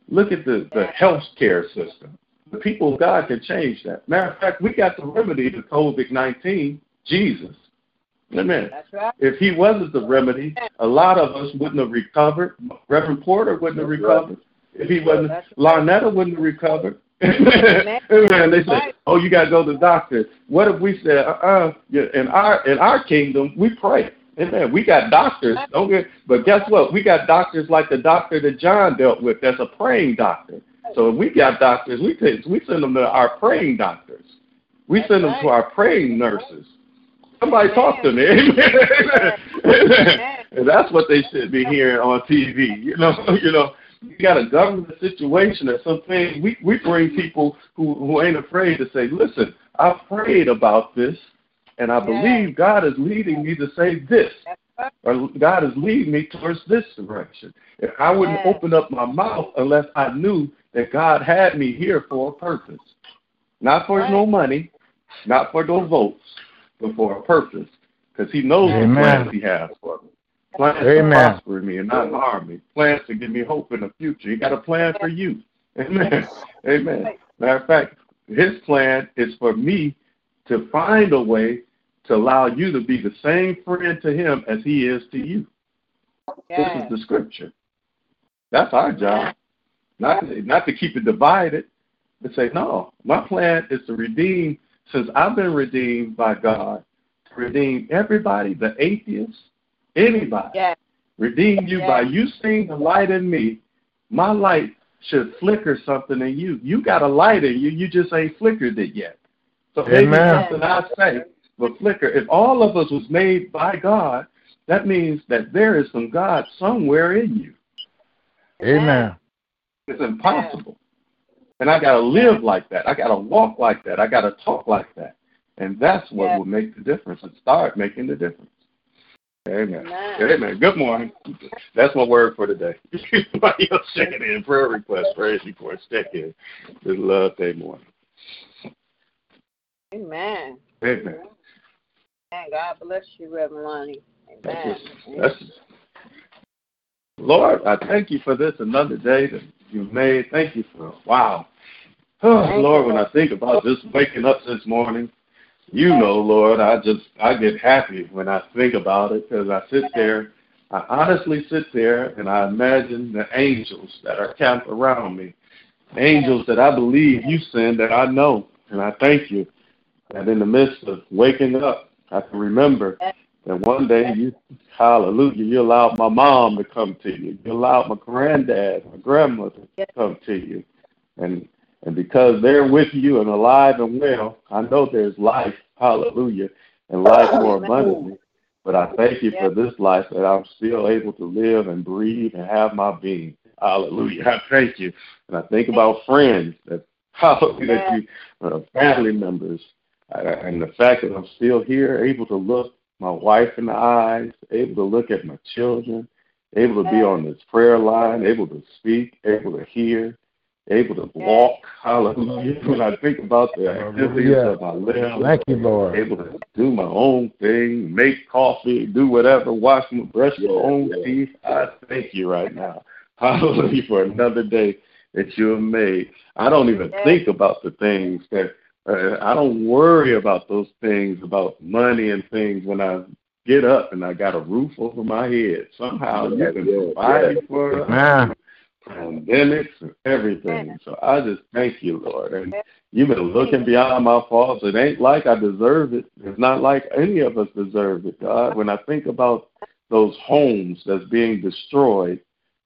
Look at the the health care system. The people of God can change that. Matter of fact, we got the remedy to COVID nineteen, Jesus. Amen.
That's right.
If he wasn't the remedy, a lot of us wouldn't have recovered. Reverend Porter wouldn't have recovered. If he wasn't, Larnetta wouldn't have recovered. Amen. Amen. They say, "Oh, you got to go to the doctor." What if we said, "Uh, uh in our in our kingdom, we pray." Amen. We got doctors, don't get, but guess what? We got doctors like the doctor that John dealt with. That's a praying doctor. So if we got doctors, we take, we send them to our praying doctors. We send them to our praying nurses. Somebody talk to me. and that's what they should be hearing on TV. You know, you know, you got a government situation or something. We we bring people who who ain't afraid to say, listen, I've prayed about this, and I believe God is leading me to say this, or God is leading me towards this direction. If I wouldn't open up my mouth unless I knew that God had me here for a purpose, not for no money, not for no votes, but for a purpose, because He knows Amen. the plans He has for me. Plans Amen. to prosper me and not harm me. Plans to give me hope in the future. He got a plan for you. Amen. Amen. Matter of fact, His plan is for me to find a way to allow you to be the same friend to Him as He is to you. This is the scripture. That's our job. Not not to keep it divided, but say, no, my plan is to redeem since I've been redeemed by God, to redeem everybody, the atheists, anybody.
Yeah.
Redeem you
yeah.
by you seeing the light in me. My light should flicker something in you. You got a light in you, you just ain't flickered it yet. So maybe something I say will flicker. If all of us was made by God, that means that there is some God somewhere in you.
Amen.
It's impossible. And I got to live like that. I got to walk like that. I got to talk like that. And that's what will make the difference and start making the difference. Amen. Amen. Amen. Good morning. That's my word for today. Everybody else checking in. Prayer request, praise reports, check in. Good love day morning.
Amen.
Amen.
And God bless you, Reverend Lonnie. Amen.
That's, Lord, I thank you for this another day that you made. Thank you for wow. Oh, Lord, when I think about just waking up this morning, you know, Lord, I just I get happy when I think about it because I sit there, I honestly sit there and I imagine the angels that are camped around me, angels that I believe you send that I know, and I thank you. that in the midst of waking up, I can remember that one day you, hallelujah, you allowed my mom to come to you. You allowed my granddad, my grandmother to come to you. And and because they're with you and alive and well, I know there's life, hallelujah, and life more abundantly. But I thank you for this life that I'm still able to live and breathe and have my being. Hallelujah. I thank you. And I think about friends that hallelujah, that you, uh, family members, and the fact that I'm still here, able to look my wife in the eyes, able to look at my children, able to be on this prayer line, able to speak, able to hear, able to walk. Hallelujah. When I think about the activities
yeah.
of my limbs,
Thank you, Lord.
able to do my own thing, make coffee, do whatever, wash my brush my own teeth. I thank you right now. Hallelujah for another day that you have made. I don't even think about the things that uh, Uh, I don't worry about those things, about money and things when I get up and I got a roof over my head. Somehow you can provide me for
Man.
pandemics and everything. So I just thank you, Lord. And you've been looking beyond my faults. It ain't like I deserve it. It's not like any of us deserve it, God. When I think about those homes that's being destroyed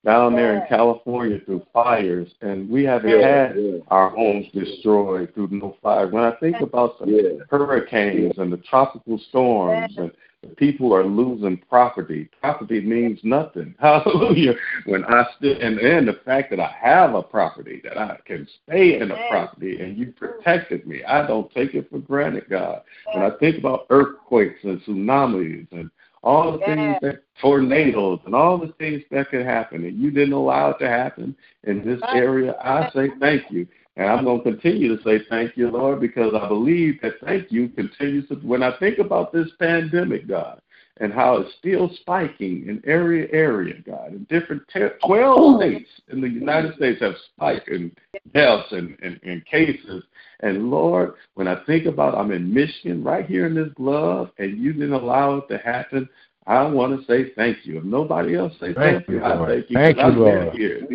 down there in California through fires, and we haven't
Yeah,
had
yeah.
our homes destroyed through no fire. When I think about the
Yeah.
hurricanes and the tropical storms and the people are losing property. Property means nothing. Hallelujah. When I still and, and the fact that I have a property, that I can stay in a property and you protected me. I don't take it for granted, God. When I think about earthquakes and tsunamis and all the things that tornadoes and all the things that could happen and you didn't allow it to happen in this area, I say thank you. And I'm going to continue to say thank you, Lord, because I believe that thank you continues to. When I think about this pandemic, God, and how it's still spiking in area area, God, in different te- 12 states in the United States have spiked in deaths and, and, and cases. And Lord, when I think about I'm in Michigan, right here in this glove, and you didn't allow it to happen, I want to say thank you. If nobody else say thank,
Thank you,
I thank you.
Thank you, Lord.
here.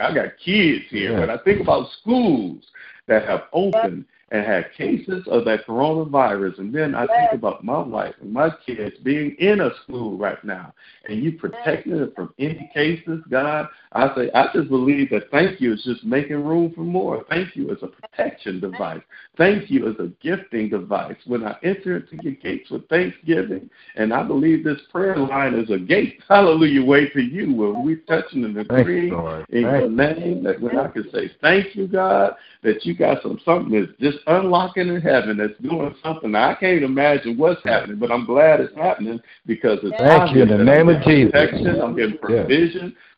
I got kids here.
Yeah.
When I think about schools that have opened and had cases of that coronavirus, and then I think about my wife and my kids being in a school right now, and you protecting them from any cases, God, I say I just believe that thank you is just making room for more. Thank you as a protection device. Thank you as a gifting device. When I enter into your gates with thanksgiving, and I believe this prayer line is a gate, hallelujah, way to you when we touching and
Thank
agreeing
you,
in your
Thank you.
name that when I can say thank you, God, that you got some something that's just unlocking in heaven that's doing something. I can't imagine what's happening, but I'm glad it's happening because it's
Thank you in the name of Jesus.
I'm getting
Yeah.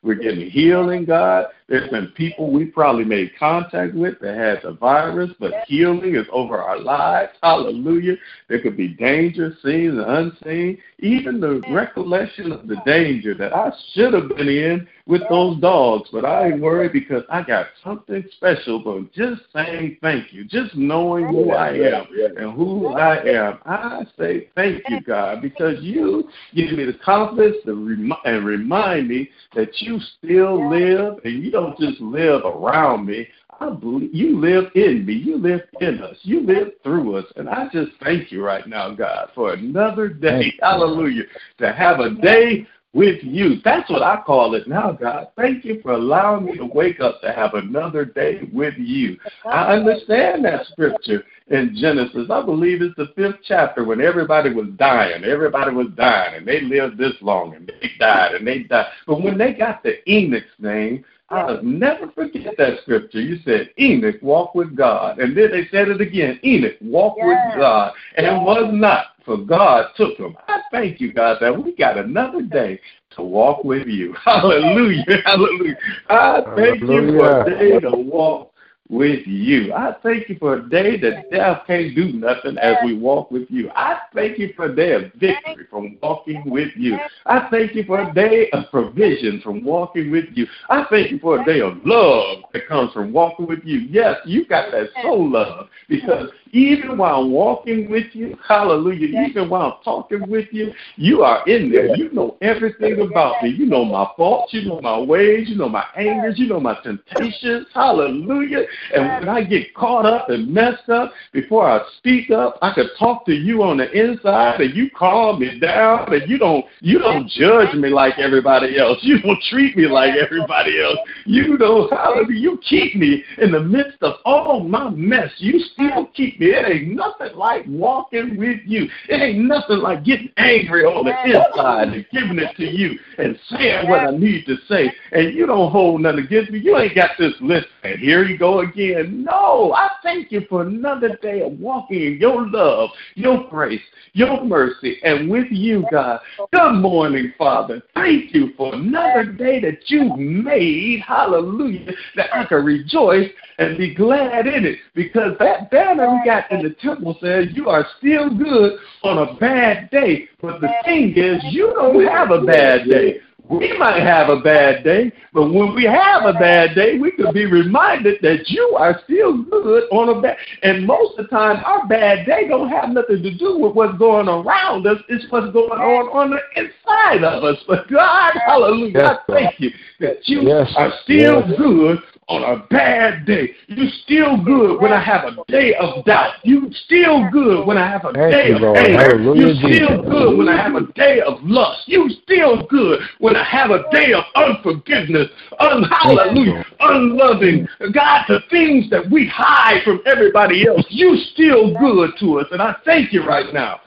We're getting healing, God. There's been people we probably made contact with that had the virus, but healing is over our lives. Hallelujah. There could be danger, seen and unseen. Even the recollection of the danger that I should have been in with those dogs, but I ain't worried because I got something special. But just saying thank you, just knowing who I am and who I am, I say thank you, God, because you give me the confidence to and remind me that you still live and you don't just live around me. I believe you live in me. You live in us. You live through us. And I just thank you right now, God, for another day. Hallelujah. To have a day with you. That's what I call it now, God. Thank you for allowing me to wake up to have another day with you. I understand that scripture in Genesis. I believe it's the fifth chapter when everybody was dying. Everybody was dying, and they lived this long, and they died, and they died. But when they got the Enoch's name, I'll never forget that scripture. You said, Enoch, walk with God. And then they said it again, Enoch, walk with God. And it was not, for God took him. I thank you, God, that we got another day to walk with you. Hallelujah. Hallelujah. I thank you for a day to walk with you. I thank you for a day that death can't do nothing as we walk with you. I thank you for a day of victory from walking with you. I thank you for a day of provision from walking with you. I thank you for a day of love that comes from walking with you. Yes, you got that soul love because even while I'm walking with you, hallelujah, even while I'm talking with you, you are in there. You know everything about me. You know my faults, you know my ways, you know my angers, you know my temptations. Hallelujah. And when I get caught up and messed up, before I speak up, I could talk to you on the inside and you calm me down and you don't you don't judge me like everybody else. You don't treat me like everybody else. You know hallelujah. You keep me in the midst of all my mess. You still keep me. It ain't nothing like walking with you. It ain't nothing like getting angry on the inside and giving it to you and saying what I need to say. And you don't hold nothing against me. You ain't got this list and here you go again. No, I thank you for another day of walking in your love, your grace, your mercy, and with you, God. Good morning, Father. Thank you for another day that you made. Hallelujah. That I can rejoice and be glad in it. Because that banner we got in the temple says you are still good on a bad day. But the thing is, you don't have a bad day. We might have a bad day, but when we have a bad day, we could be reminded that you are still good on a bad. And most of the time, our bad day don't have nothing to do with what's going around us. It's what's going on on the inside of us. But God, hallelujah,
Yes,
I thank you that you
Yes,
are still
yes.
good on a bad day. You're still good when I have a day of doubt. You're still good when I have a
Thank
day
you,
of anger.
Hallelujah,
You still good when I have a day of lust. You're still good when I have a day of unforgiveness, un- hallelujah, unloving. God, the things that we hide from everybody else, you're still good to us. And I thank you right now.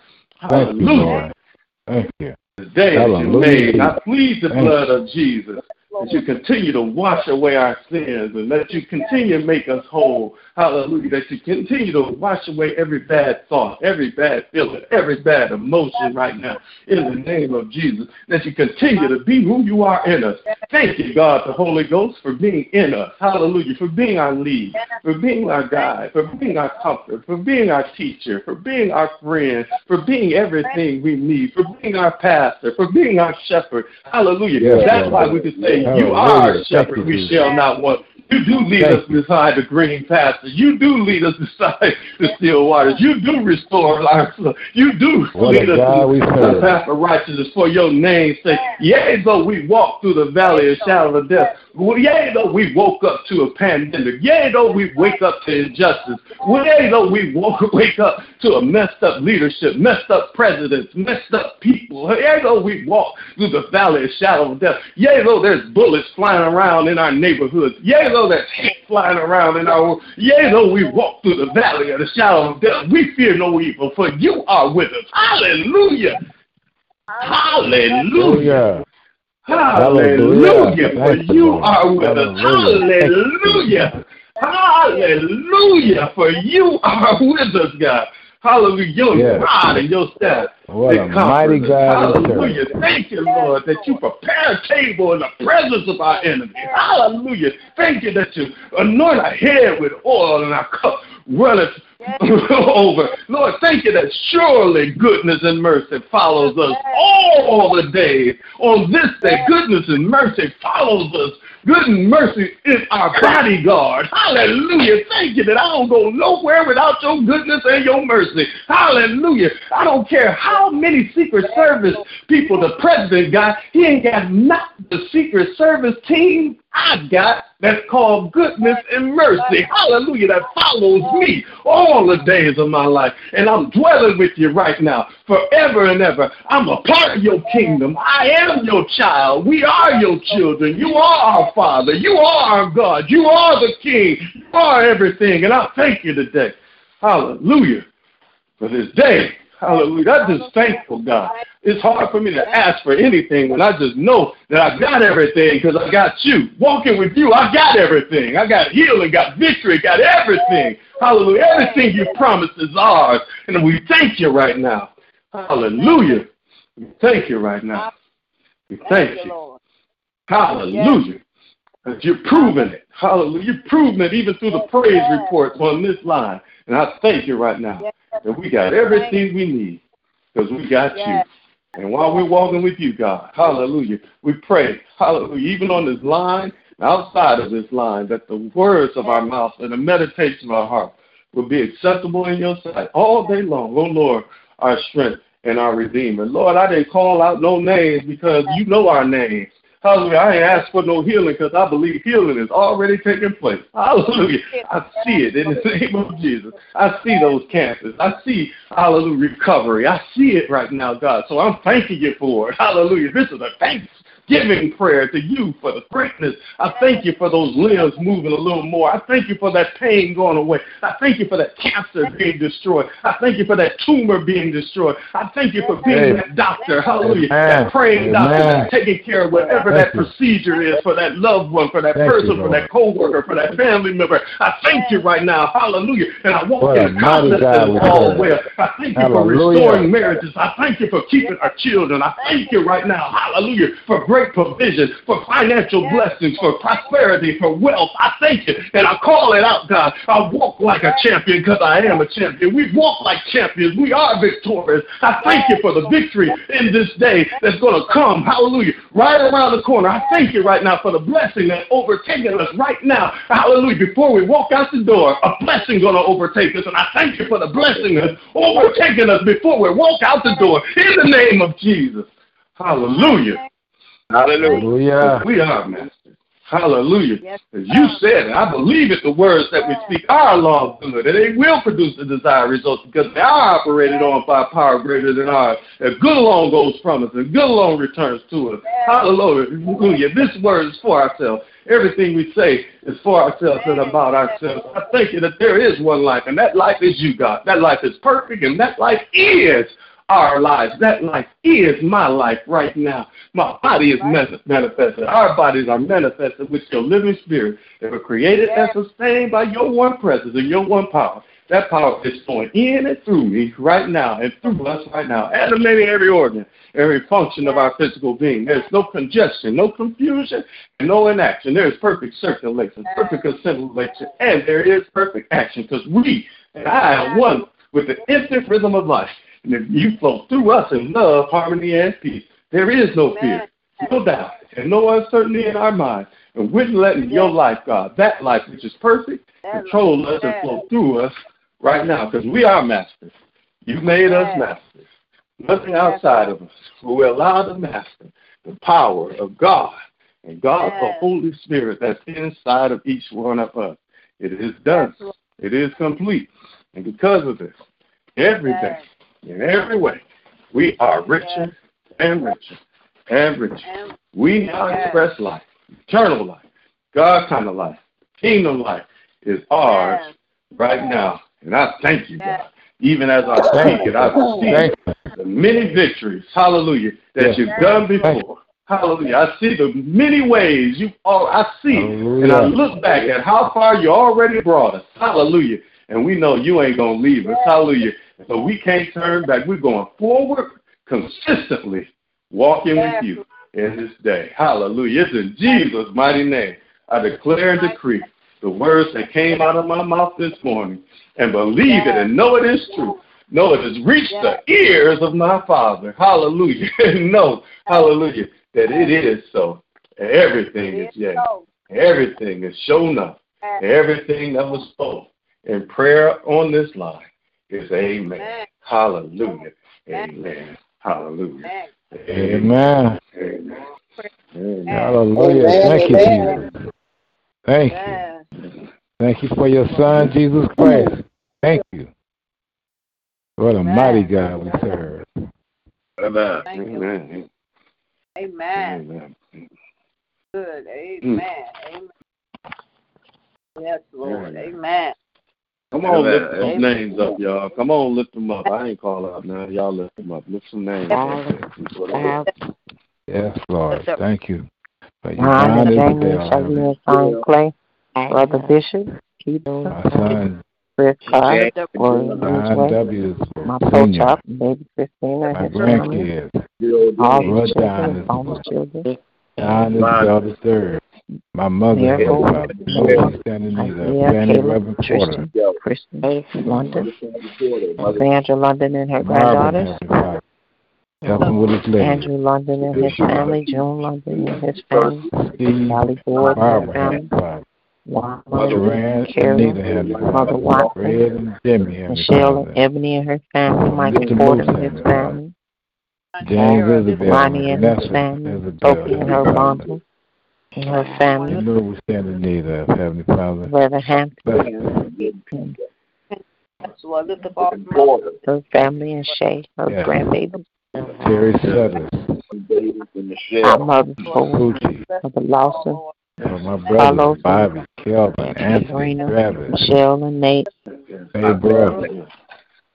Thank you,
Hallelujah.
Thank you.
The day that you made. I plead the
Thank
blood of Jesus. That you continue to wash away our sins and that you continue to make us whole. Hallelujah. That you continue to wash away every bad thought, every bad feeling, every bad emotion right now. In the name of Jesus. That you continue to be who you are in us. Thank you, God, the Holy Ghost, for being in us. Hallelujah. For being our lead, for being our guide, for being our comfort, for being our teacher, for being our friend, for being everything we need, for being our pastor, for being our shepherd. Hallelujah.
Yes,
That's why we can say, You are our shepherd. We shall not want. You do lead
Thank
us beside the green pastures. You do lead us beside the still waters. You do restore our soul. You do
What
lead us
God
to
we
the
serve.
path of righteousness for your name's sake. Yea, though we walk through the valley of shadow of death. Yea, though we woke up to a pandemic. Yea, though we wake up to injustice. Yea, though we woke, wake up to a messed up leadership, messed up presidents, messed up people. Yea, though we walk through the valley of shadow of death. Yea, though there's bullets flying around in our neighborhoods. Yea, though there's hate flying around in our world. Yea, though we walk through the valley of the shadow of death, we fear no evil, for you are with us. Hallelujah. Hallelujah. Hallelujah. For
you,
are with us.
Hallelujah.
Hallelujah. For you are with us, God. Hallelujah. Your
Yes.
God and your staff.
What a mighty. God.
Hallelujah. Thank you, Lord, that you prepare a table in the presence of our enemies. Hallelujah. Thank you that you anoint our head with oil and our cup runneth over. Lord, thank you that surely goodness and mercy follows us all the days. On this day, goodness and mercy follows us. Good mercy is our bodyguard. Hallelujah. Thank you that I don't go nowhere without your goodness and your mercy. Hallelujah. I don't care how many Secret Service people the president got, he ain't got not the Secret Service team I got that's called goodness and mercy. Hallelujah. That follows me all the days of my life. And I'm dwelling with you right now forever and ever. I'm a part of your kingdom. I am your child. We are your children. You are our Father. You are our God. You are the King. You are everything. And I thank you today. Hallelujah. For this day. Hallelujah. I'm just thankful, God. It's hard for me to ask for anything when I just know that I got everything because I got you. Walking with you, I got everything. I got healing, got victory, got everything. Hallelujah. Everything you promised is ours. And we thank you right now. Hallelujah. We thank you right now. We thank you. Hallelujah. You're proving it. Hallelujah. You're proving it even through the praise reports on this line. And I thank you right now that we got everything we need because we got you. And while we're walking with you, God, hallelujah, we pray, hallelujah, even on this line, outside of this line, that the words of our mouth and the meditation of our heart will be acceptable in your sight all day long. Oh, Lord, our strength and our Redeemer. Lord, I didn't call out no names because you know our names. Hallelujah. I ain't asked for no healing because I believe healing is already taking place. Hallelujah. I see it in the name of Jesus. I see those cancers. I see, hallelujah, recovery. I see it right now, God. So I'm thanking you for it. Hallelujah. This is a thanksgiving prayer to you for the greatness. I thank you for those limbs moving a little more. I thank you for that pain going away. I thank you for that cancer being destroyed. I thank you for that tumor being destroyed. I thank you for being
Hey.
that doctor. Hallelujah.
Amen.
That praying doctor that's taking care of whatever
Thank
that
you.
procedure is for that loved one, for that
Thank
person,
you,
for
Lord.
that coworker, for that family member. I thank you right now. Hallelujah. And I walk
What
in
mighty
confidence
God
that
we
it's all
serve.
well. I thank you
Hallelujah.
for restoring marriages. I thank you for keeping our children. I thank you right now. Hallelujah. For great provision, for financial blessings, for prosperity, for wealth. I thank you. And I call it out, God. I walk like a champion because I am a champion. We walk like champions. We are victorious. I thank you for the victory in this day that's going to come. Hallelujah. Right around the corner. I thank you right now for the blessing that's overtaking us right now. Hallelujah. Before we walk out the door, a blessing going to overtake us. And I thank you for the blessing that's overtaking us before we walk out the door. In the name of Jesus. Hallelujah. Hallelujah.
Hallelujah.
We are, Master. Hallelujah.
Yes,
As you said, and I believe it, the words that we speak are law of good, and they will produce the desired results because they are operated on by power greater than ours. And good alone goes from us, and good alone returns to us. Hallelujah. This word is for ourselves. Everything we say is for ourselves and about ourselves. I thank you that there is one life, and that life is you, God. That life is perfect, and that life is our lives. That life is my life right now. My body is manifested. Our bodies are manifested with your living spirit that were created and sustained by your one presence and your one power. That power is flowing in and through me right now and through us right now, animating every organ, every function of our physical being. There's no congestion, no confusion, and no inaction. There is perfect circulation, perfect assimilation, and there is perfect action because we and I are one with the instant rhythm of life. And if you flow through us in love, harmony, and peace, there is no fear, no doubt, and no uncertainty in our mind. And we're letting your life, God, that life which is perfect, control us and flow through us right now because we are masters. You made us masters. Nothing outside of us. We allow the master, the power of God and God, the Holy Spirit that's inside of each one of us. It is done. It is complete. And because of this, every day, in every way, we are richer and richer and richer. We now express life, eternal life, God kind of life, kingdom life is ours right now. And I thank you, God. Even as I speak it, I see the many victories, hallelujah, that you've done before. Hallelujah. I see the many ways you all I see and I look back at how far you already brought us. Hallelujah. And we know you ain't gonna leave us. Hallelujah. So we can't turn back. We're going forward consistently, walking with you in this day. Hallelujah. It's in Jesus' mighty name. I declare and decree the words that came out of my mouth this morning and believe it and know it is true. Know it has reached the ears of my Father. Hallelujah. know, hallelujah, that it is so. Everything is yet. Everything is shown up. Everything that was spoken in prayer on this line is amen. Hallelujah. Amen. Hallelujah.
Amen.
Amen.
Hallelujah. Thank you, Jesus. Thank you. Thank you for your son, Jesus Christ. Thank you. What a mighty God we serve.
Amen.
Amen. Amen. Good. Amen. Mm. Amen. Yes, Lord. Amen.
Come on, lift those names up, y'all. Come on, lift them up. I ain't call out now. Y'all lift them up. Lift some names up.
Yes, Lord. Thank you. For your
Ron and
mind is
Jamie,
there.
Shelby and Son Clay, Brother Bishop, Keith,
My son,
Chris Clark, William
John
Ridgeway,
W.
my
Senior.
co-chop, baby Christina
My
and his family,
grandkids.
all
Lord
the
John
children,
is
almost children,
John is the other third. My mother,
Miracle,
Heavenly Father,
Noah,
Lord, standing in need of
Isaiah,
Fanny Reverend Porter.
Tristan, Kristen, London, Sandra London and her
Marvin,
granddaughters,
Heavenly Father. With his living.
Andrew London and his family, June London and his family,
Steve,
Sally Ford and her family,
Heavenly Father.
Wanda, Carol, Mother Watson,
and Jimmy,
Michelle and Ebony and her family, Michael
Mr.
Porter
Moose,
and his family,
James Isabel,
Ronnie and his family, Sophie and her
Heavenly
bundle and her
You
family,
know we stand in need of, Heavenly Father.
Brother Hampton
Bless
and
That's what I lift up all
her family and Shay, her
Yes.
grandbaby,
Terry Sutters,
our mother, for
Poochie,
Mother Lawson,
for my
Carlos,
brothers, Bobby, Kelvin, Anthony,
Sabrina,
Travis,
Michelle and Nate,
Hey, brother,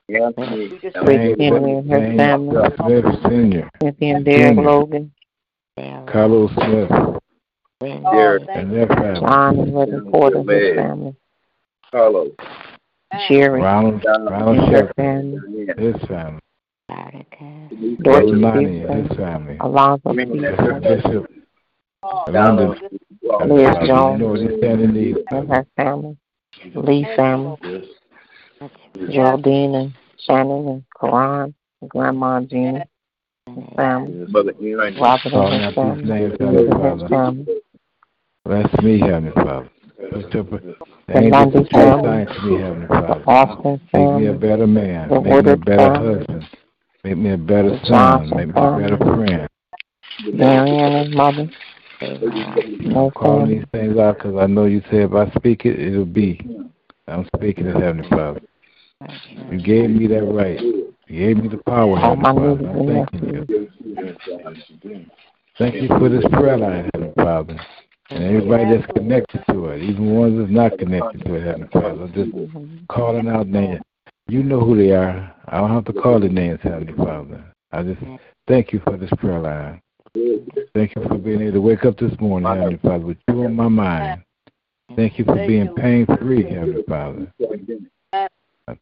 Rick Henry and her family,
Smith Sr.,
Cynthia and Derek Logan,
Carlos Smith,
Derek.
and their family.
John and Reverend Porter his family,
Carlos.
Sherry
Ronald, Ronald
and
Shepard, his family.
Dorothy
Lonnie his family.
Alonzo
Bishop, Bishop London,
Liz
you
Jones
know they stand in need
and her family, Lee family, Geraldine and Shannon and Karan, Grandma Gina family, Robert and his family,
Bless me, Heavenly Father. Lift up the
The
angels
Lundy
of
family,
to me, Heavenly Father.
Austin
Make me a better man. Make me a better husband. Make me a better son. Make me a better friend.
Marion and mother,
I'm calling these things out because I know you said if I speak it, it'll be. I'm speaking it, Heavenly Father. You gave me that right. You gave me the power, Heavenly Father. I'm thanking you. Thank you for this prayer line, Heavenly Father. And everybody that's connected to it, even ones that's not connected to it, Heavenly Father. I'm just calling out names. You know who they are. I don't have to call the names, Heavenly Father. I just thank you for this prayer line. Thank you for being able to wake up this morning, Heavenly Father, with you on my mind. Thank you for being pain free, Heavenly Father. I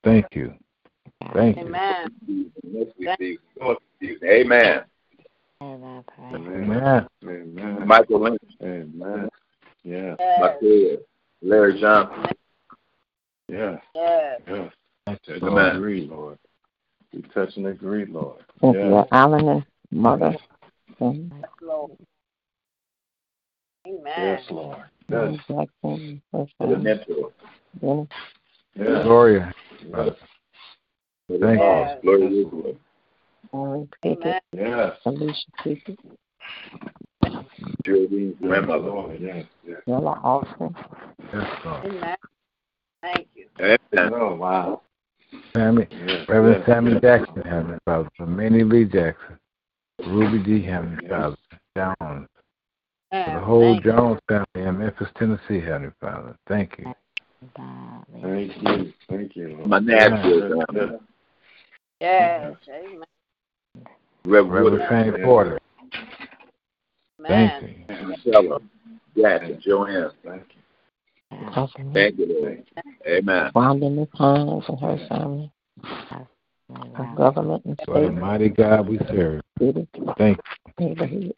thank you. Thank you.
Amen.
Amen.
Amen.
Amen.
Michael Lynch,
job. Yeah.
Yes.
yes. Touch
Amen.
and agree, Lord. We touch and agree, Lord. Yes.
Yes. Island mother.
Yes, Lord. Amen.
Yes, Lord. Yes.
Exactly.
Yes.
Yes.
Yes.
Gloria.
Yes.
Thank yes.
you. Glory to
you, Lord.
Amen.
Yes.
Alicia Pickett.
Geraldine,
grandmother.
Yes. Yes.
Bella Austin.
Wow.
Sammy,
Yes.
Reverend
yes,
Sammy
yes.
Jackson, Heavenly Father. For Minnie Lee Jackson. Ruby D. Heavenly Father. Jones. For the whole
Thank you.
Jones family in Memphis, Tennessee, Heavenly Father. Thank you.
Thank you. Thank you. Lord.
My Nashville
Yes,
family.
Yes. Amen.
Reverend
Reverend
Wood,
Fanny Porter. Thank you.
Marcella, Jackson, Joanne.
Thank you.
Cousin
Thank you, Lord. Amen.
Wanda Miss Hines and her family, her government and
What a
state,
mighty God we serve. Thank you.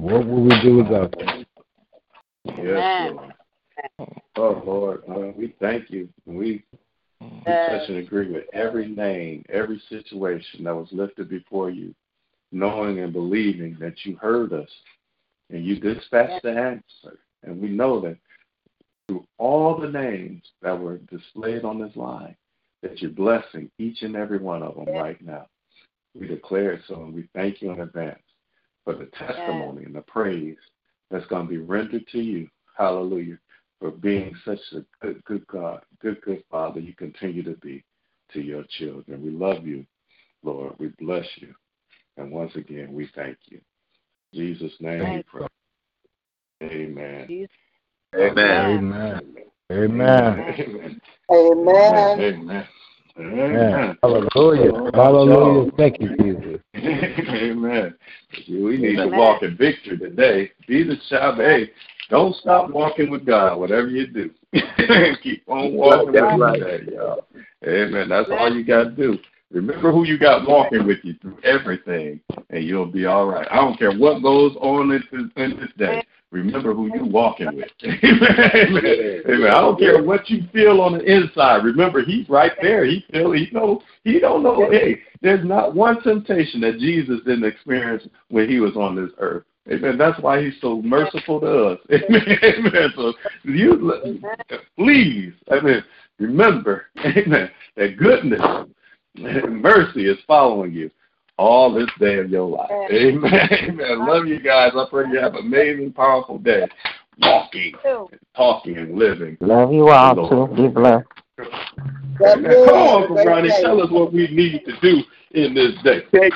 What would we do without you?
Yes,
Amen.
Lord. Oh, Lord, Lord, we thank you. We, we
Yes.
touch and agree with every name, every situation that was lifted before you, knowing and believing that you heard us and you dispatched the answer. And we know that through all the names that were displayed on this line, that you're blessing each and every one of them right now. We declare it so, and we thank you in advance for the testimony and the praise that's going to be rendered to you. Hallelujah. For being such a good, good God, good, good Father, you continue to be to your children. We love you, Lord. We bless you. And once again, we thank you. In Jesus' name we pray. Amen.
Amen.
Amen. Amen.
Amen.
Amen.
Hallelujah. Hallelujah. Thank you, Jesus.
Amen. We need to walk in victory today. Be the child. Hey, don't stop walking with God, whatever you do. Keep on walking
That's
with
right.
Today, y'all. Amen. That's all you got to do. Remember who you got walking with you through everything, and you'll be all right. I don't care what goes on in this, in this day. Remember who you're walking with. Amen. Amen. Amen. I don't care what you feel on the inside. Remember, He's right there. He feel. He know. He don't know. Hey, there's not one temptation that Jesus didn't experience when He was on this earth. Amen. That's why He's so merciful to us. Amen. Amen. So you please, amen. Remember, amen, that goodness and mercy is following you all this day of your life. Amen. Amen. Love you guys. I pray you have an amazing, powerful day. Walking, talking, and living.
Love you all too. Be blessed.
Amen. Come on, Uncle Ronnie. Tell us what we need to do in this day.
Take,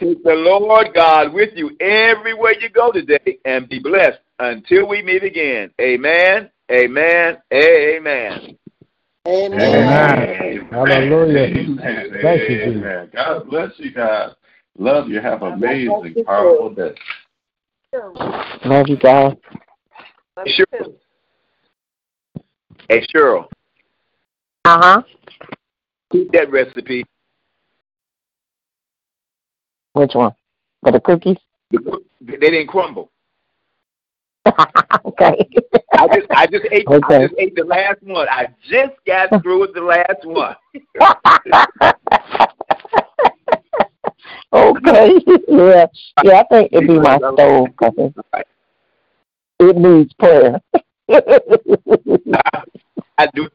take the Lord God with you everywhere you go today and be blessed until we meet again. Amen. Amen. Amen.
Amen.
Amen. Hallelujah.
Amen.
Thank you, Jesus.
God bless you guys. Love you. Have an amazing,
you,
powerful day.
Love you guys.
Sure. Hey, Cheryl,
Uh huh.
keep that recipe.
Which one? For the cookies?
The- They didn't crumble.
okay.
I just, I ate, I just ate the last one. I just got through with the last one.
okay. yeah. Yeah, I think it'd be my because it, needs prayer.
I do.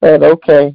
but okay.